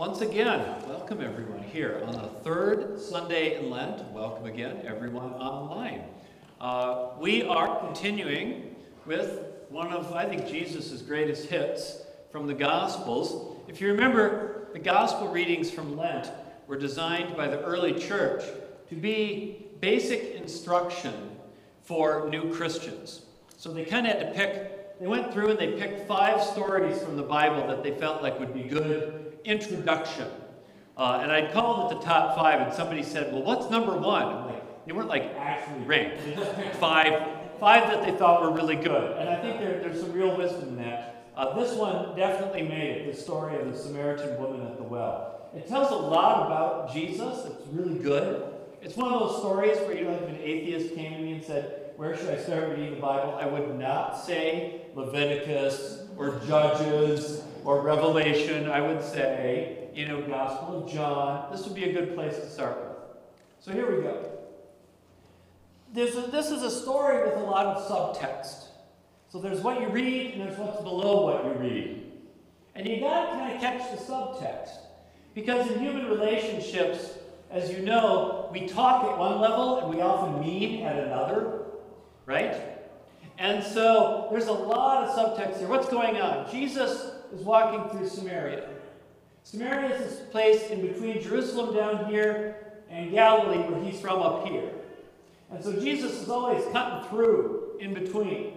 Once again, welcome everyone here on the third Sunday in Lent. Welcome again, everyone online. Uh, we are continuing with one of, I think, Jesus' greatest hits from the Gospels. If you remember, the Gospel readings from Lent were designed by the early church to be basic instruction for new Christians. So they kind of had to pick, they went through and they picked five stories from the Bible that they felt like would be good introduction. Uh, and I'd called it the top five, and somebody said, Well, what's number one? Like, they weren't like actually ranked. They just picked five, five that they thought were really good. And I think there, there's some real wisdom in that. Uh, this one definitely made it, the story of the Samaritan woman at the well. It tells a lot about Jesus. It's really good. It's one of those stories where, you know, if an atheist came to me and said, Where should I start reading the Bible? I would not say Leviticus or Judges or Revelation. I would say, you know, Gospel of John. This would be a good place to start with. So here we go. A, this is a story with a lot of subtext. So there's what you read and there's what's below what you read. And you got to kind of catch the subtext. Because in human relationships, as you know, we talk at one level and we often mean at another, right? And so there's a lot of subtext here. What's going on? Jesus is walking through Samaria. Samaria is this place in between Jerusalem down here and Galilee where he's from up here. And so Jesus is always cutting through in between.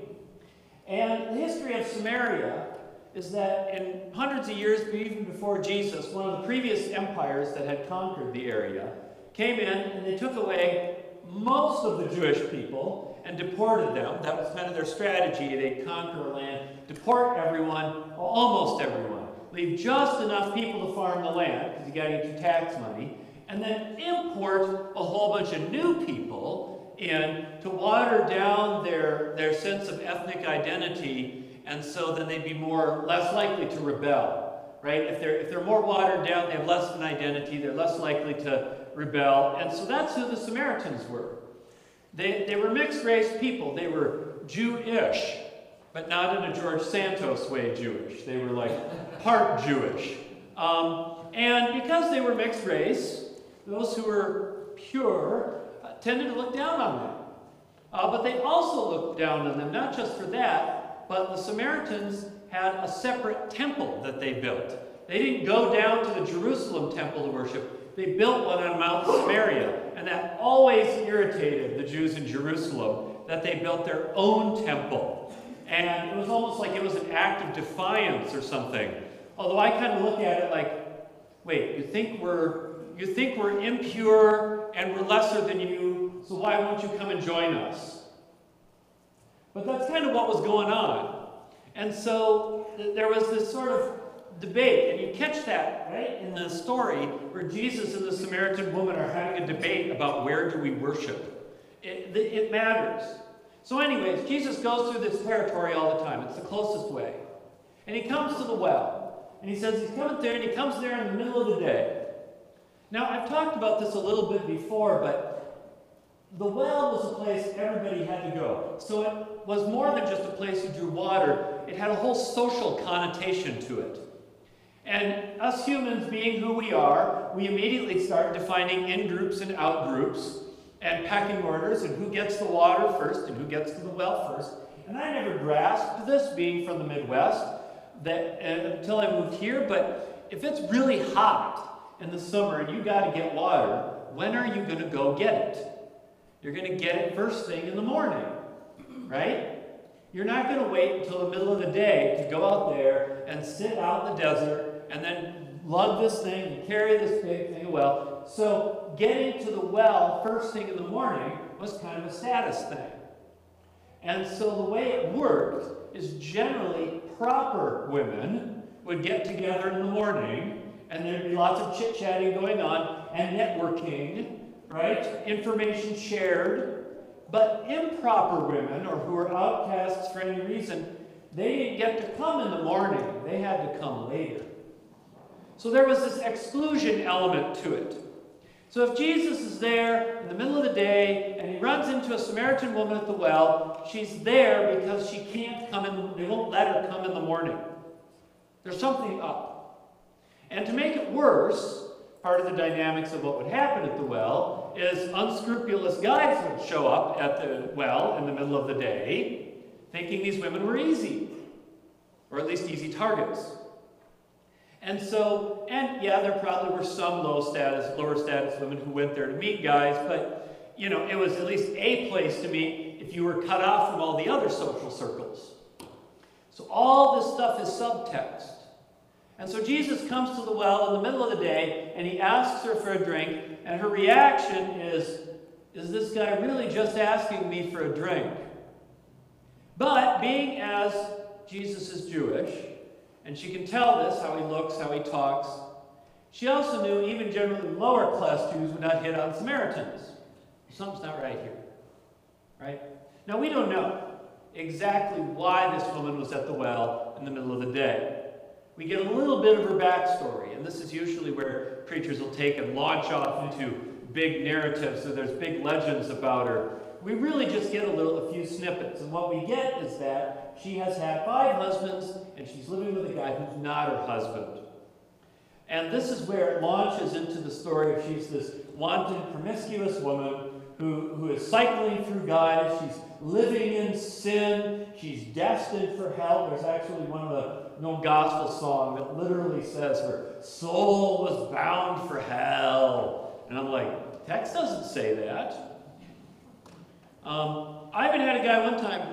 And the history of Samaria is that in hundreds of years, even before Jesus, one of the previous empires that had conquered the area came in and they took away most of the Jewish people and deported them. That was kind of their strategy. They'd conquer a land, deport everyone, almost everyone, leave just enough people to farm the land, because you got to get your tax money, and then import a whole bunch of new people in to water down their, their sense of ethnic identity, and so then they'd be more less likely to rebel. Right? If they're if they're more watered down, they have less of an identity, they're less likely to rebel. And so that's who the Samaritans were. They, they were mixed race people. They were Jewish, but not in a George Santos way Jewish. They were like part Jewish. Um, and because they were mixed race, those who were pure uh, tended to look down on them. Uh, but they also looked down on them, not just for that, but the Samaritans had a separate temple that they built. They didn't go down to the Jerusalem temple to worship. They built one on Mount Samaria. And that always irritated the Jews in Jerusalem that they built their own temple. And it was almost like it was an act of defiance or something. Although I kind of look at it like, wait, you think we're you think we're impure and we're lesser than you, so why won't you come and join us? But that's kind of what was going on. And so th- there was this sort of debate, and you catch that, right, in the story where Jesus and the Samaritan woman are having a debate about where do we worship. It, it matters. So, anyways, Jesus goes through this territory all the time. It's the closest way. And he comes to the well. And he says he's coming there, and he comes there in the middle of the day. Now, I've talked about this a little bit before, but the well was a place everybody had to go. So it was more than just a place you drew water, it had a whole social connotation to it. And us humans, being who we are, we immediately start defining in groups and out groups and pecking orders and who gets the water first and who gets to the well first. And I never grasped this, being from the Midwest, that uh, until I moved here. But if it's really hot in the summer and you got to get water, when are you going to go get it? You're going to get it first thing in the morning, right? You're not going to wait until the middle of the day to go out there and sit out in the desert and then lug this thing and carry this big thing well. So getting to the well first thing in the morning was kind of a status thing. And so the way it worked is generally proper women would get together in the morning and there'd be lots of chit-chatting going on and networking, right? Information shared. But improper women, or who were outcasts for any reason, they didn't get to come in the morning. They had to come later. So there was this exclusion element to it. So if Jesus is there in the middle of the day and he runs into a Samaritan woman at the well, she's there because she can't come in, they won't let her come in the morning. There's something up. And to make it worse, part of the dynamics of what would happen at the well is unscrupulous guys would show up at the well in the middle of the day thinking these women were easy, or at least easy targets. And so, and yeah, there probably were some low status, lower status women who went there to meet guys, but you know, it was at least a place to meet if you were cut off from all the other social circles. So all this stuff is subtext. And so Jesus comes to the well in the middle of the day and he asks her for a drink, and her reaction is, Is this guy really just asking me for a drink? But being as Jesus is Jewish, and she can tell this, how he looks, how he talks, she also knew even generally lower class Jews would not hit on Samaritans. Something's not right here. Right? Now we don't know exactly why this woman was at the well in the middle of the day. We get a little bit of her backstory, and this is usually where preachers will take and launch off into big narratives, so there's big legends about her. We really just get a little, a few snippets, and what we get is that she has had five husbands, and she's living with a guy who's not her husband. And this is where it launches into the story of she's this wanton, promiscuous woman who, who is cycling through guys. She's living in sin. She's destined for hell. There's actually one of the no gospel song that literally says her soul was bound for hell. And I'm like, text doesn't say that. Um, I even had a guy one time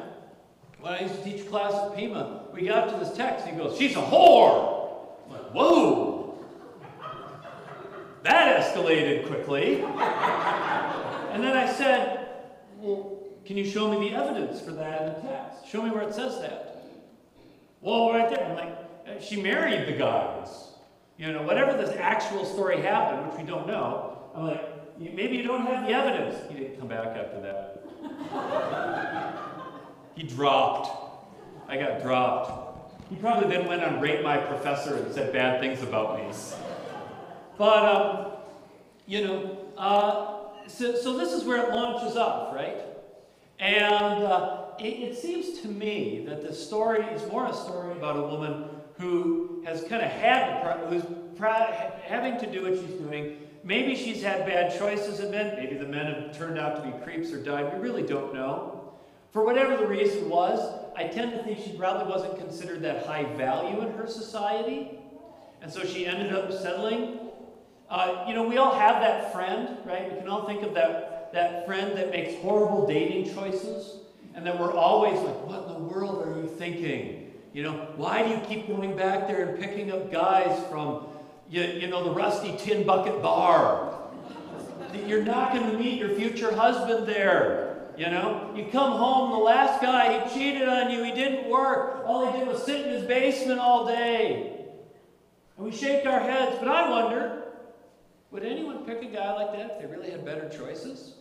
when I used to teach class at Pima. We got to this text. He goes, "She's a whore." I'm like, whoa. That escalated quickly. And then I said, Well, can you show me the evidence for that in the text? Show me where it says that. Well, right there. I'm like, uh, she married the guys. You know, whatever this actual story happened, which we don't know, I'm like, maybe you don't have the evidence. He didn't come back after that. He dropped. I got dropped. He probably then went on Rate My Professor and said bad things about me. But, um, you know, uh, so, so this is where it launches off, right? And uh, it, it, seems to me that the story is more a story about a woman who has kind of had, who's having to do what she's doing. Maybe she's had bad choices of men. Maybe the men have turned out to be creeps or died. We really don't know. For whatever the reason was, I tend to think she probably wasn't considered that high value in her society. And so she ended up settling uh, you know, we all have that friend, right? We can all think of that, that friend that makes horrible dating choices, and that we're always like, what in the world are you thinking? You know, why do you keep going back there and picking up guys from, you, you know, the rusty tin bucket bar? That you're not going to meet your future husband there. You know, you come home, the last guy, he cheated on you, he didn't work. All he did was sit in his basement all day. And we shake our heads, but I wonder, would anyone pick a guy like that if they really had better choices?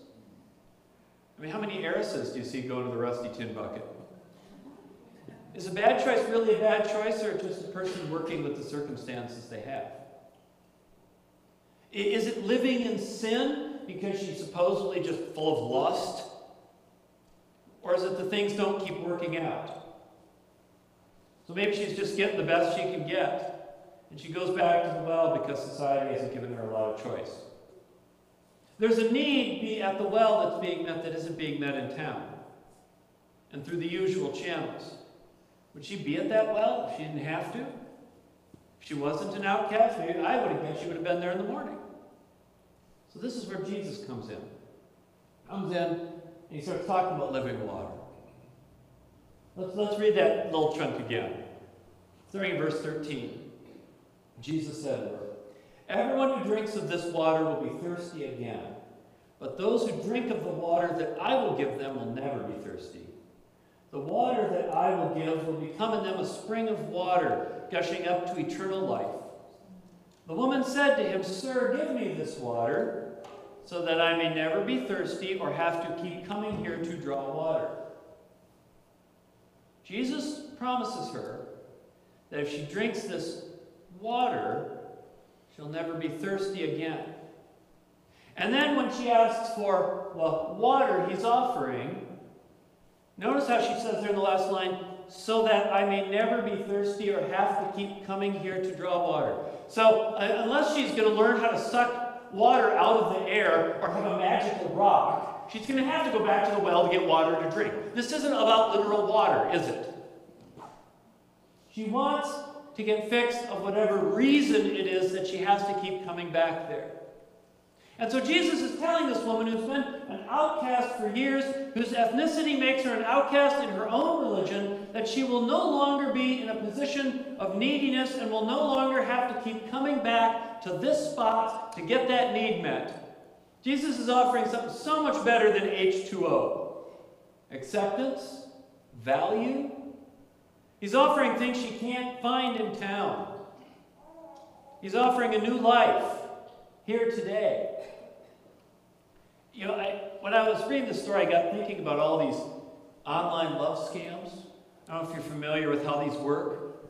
I mean, how many heiresses do you see go to the rusty tin bucket? Is a bad choice really a bad choice, or just a person working with the circumstances they have? Is it living in sin because she's supposedly just full of lust? Or is it the things don't keep working out? So maybe she's just getting the best she can get. And she goes back to the well because society hasn't given her a lot of choice. There's a need at the well that's being met that isn't being met in town and through the usual channels. Would she be at that well if she didn't have to? If she wasn't an outcast, maybe I would have guessed she would have been there in the morning. So this is where Jesus comes in. Comes in and he starts talking about living water. Let's, let's read that little chunk again. Starting in verse 13. Jesus said Everyone who drinks of this water will be thirsty again, but those who drink of the water that I will give them will never be thirsty. The water that I will give will become in them a spring of water gushing up to eternal life. The woman said to him, Sir, give me this water, so that I may never be thirsty or have to keep coming here to draw water. Jesus promises her that if she drinks this water, she'll never be thirsty again. And then when she asks for the water he's offering, notice how she says there in the last line, so that I may never be thirsty or have to keep coming here to draw water. So, uh, unless she's going to learn how to suck water out of the air or have a magical rock, she's going to have to go back to the well to get water to drink. This isn't about literal water, is it? She wants to get fixed of whatever reason it is that she has to keep coming back there. And so Jesus is telling this woman who's been an outcast for years, whose ethnicity makes her an outcast in her own religion, that she will no longer be in a position of neediness and will no longer have to keep coming back to this spot to get that need met. Jesus is offering something so much better than H2O acceptance, value. He's offering things she can't find in town. He's offering a new life here today. You know, I, when I was reading the story, I got thinking about all these online love scams. I don't know if you're familiar with how these work.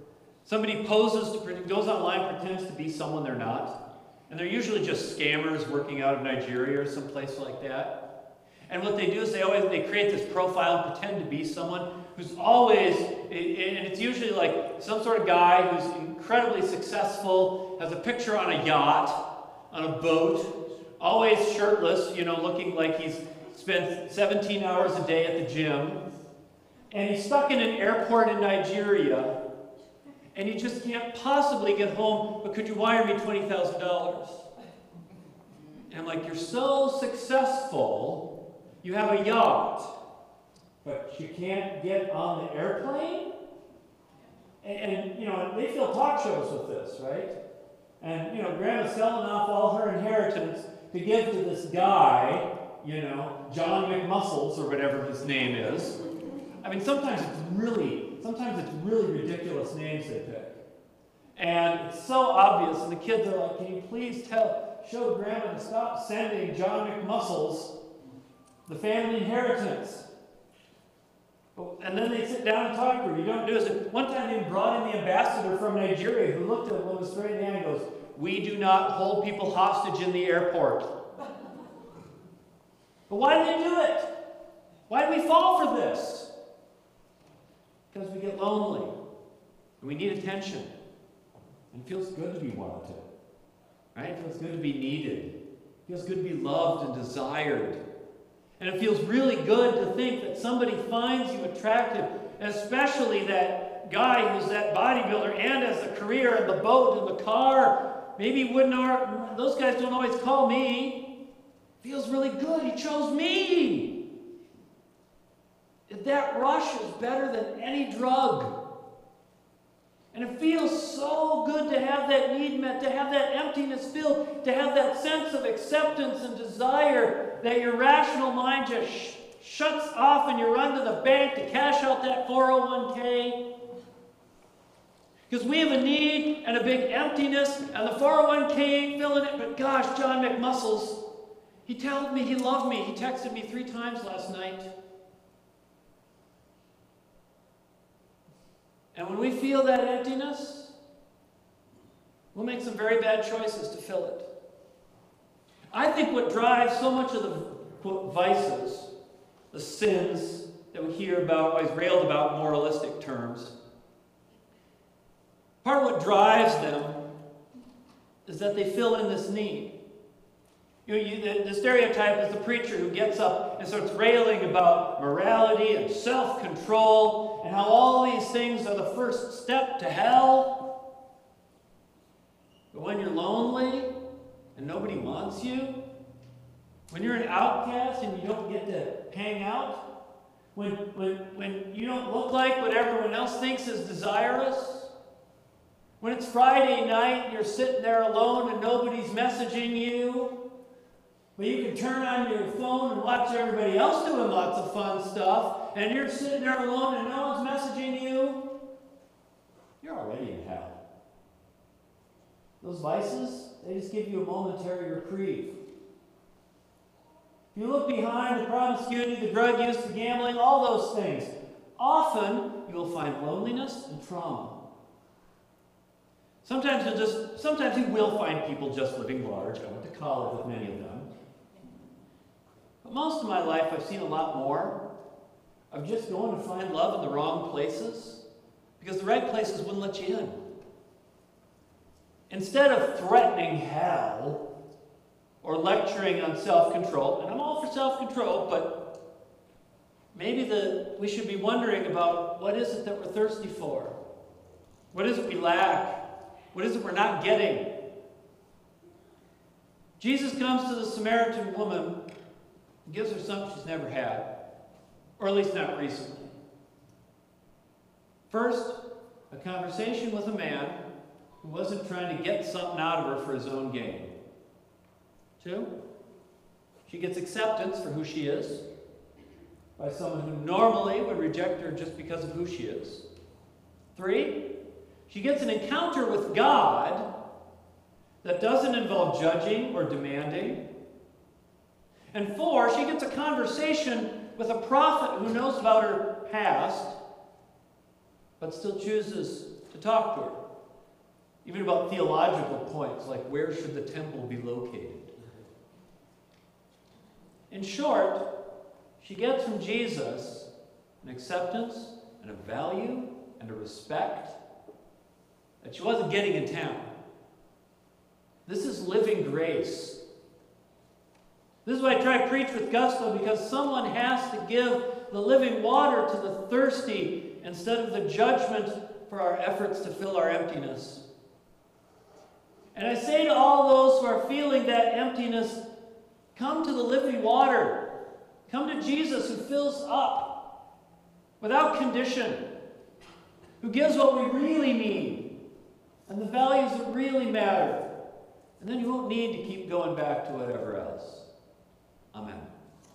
Somebody poses to, goes online, pretends to be someone they're not. And they're usually just scammers working out of Nigeria or someplace like that. And what they do is they always they create this profile and pretend to be someone who's always, and it's usually like some sort of guy who's incredibly successful, has a picture on a yacht, on a boat, always shirtless, you know, looking like he's spent 17 hours a day at the gym. And he's stuck in an airport in Nigeria. And he just can't possibly get home, but could you wire me $20,000? And I'm like, you're so successful, you have a yacht, but you can't get on the airplane? And, and you know, they fill talk shows with this, right? And, you know, grandma's selling off all her inheritance to give to this guy, you know, John McMuscles or whatever his name is. I mean, sometimes it's really, sometimes it's really ridiculous names they pick. And it's so obvious, and the kids are like, can you please tell, show grandma to stop sending John McMuscles the family inheritance. And then they sit down and talk to her. You don't do this. One time they brought in the ambassador from Nigeria who looked at the was straight in the eye and goes, we do not hold people hostage in the airport. But why do they do it? Why do we fall for this? Because we get lonely and we need attention. And it feels good to be wanted. Right? It feels good to be needed. It feels good to be loved and desired. And it feels really good to think that somebody finds you attractive, especially that guy who's that bodybuilder and has the career and the boat and the car Maybe wouldn't our, those guys don't always call me. Feels really good. He chose me. That rush is better than any drug. And it feels so good to have that need met, to have that emptiness filled, to have that sense of acceptance and desire that your rational mind just sh shuts off and you run to the bank to cash out that 401k because we have a need and a big emptiness, and the 401k ain't filling it. But gosh, John McMuscles, he told me he loved me. He texted me three times last night. And when we feel that emptiness, we'll make some very bad choices to fill it. I think what drives so much of the quote, vices, the sins that we hear about, always railed about moralistic terms, Part of what drives them is that they fill in this need. You know, you, the, the stereotype is the preacher who gets up and starts railing about morality and self control and how all these things are the first step to hell. But when you're lonely and nobody wants you, when you're an outcast and you don't get to hang out, when, when, when you don't look like what everyone else thinks is desirous, when it's Friday night and you're sitting there alone and nobody's messaging you, but you can turn on your phone and watch everybody else doing lots of fun stuff, and you're sitting there alone and no one's messaging you, you're already in hell. Those vices, they just give you a momentary reprieve. If you look behind the promiscuity, the drug use, the gambling, all those things, often you will find loneliness and trauma. Sometimes you'll just, sometimes you will find people just living large. I went to college with many of them. But most of my life, I've seen a lot more of just going to find love in the wrong places because the right places wouldn't let you in. Instead of threatening hell or lecturing on self control, and I'm all for self control, but maybe the, we should be wondering about what is it that we're thirsty for? What is it we lack? What is it we're not getting? Jesus comes to the Samaritan woman and gives her something she's never had, or at least not recently. First, a conversation with a man who wasn't trying to get something out of her for his own gain. Two, she gets acceptance for who she is by someone who normally would reject her just because of who she is. Three, she gets an encounter with God that doesn't involve judging or demanding. And four, she gets a conversation with a prophet who knows about her past, but still chooses to talk to her. Even about theological points, like where should the temple be located? In short, she gets from Jesus an acceptance and a value and a respect that she wasn't getting in town. This is living grace. This is why I try to preach with gusto because someone has to give the living water to the thirsty instead of the judgment for our efforts to fill our emptiness. And I say to all those who are feeling that emptiness, come to the living water. Come to Jesus who fills up without condition, who gives what we really need and the values that really matter. And then you won't need to keep going back to whatever else. Amen.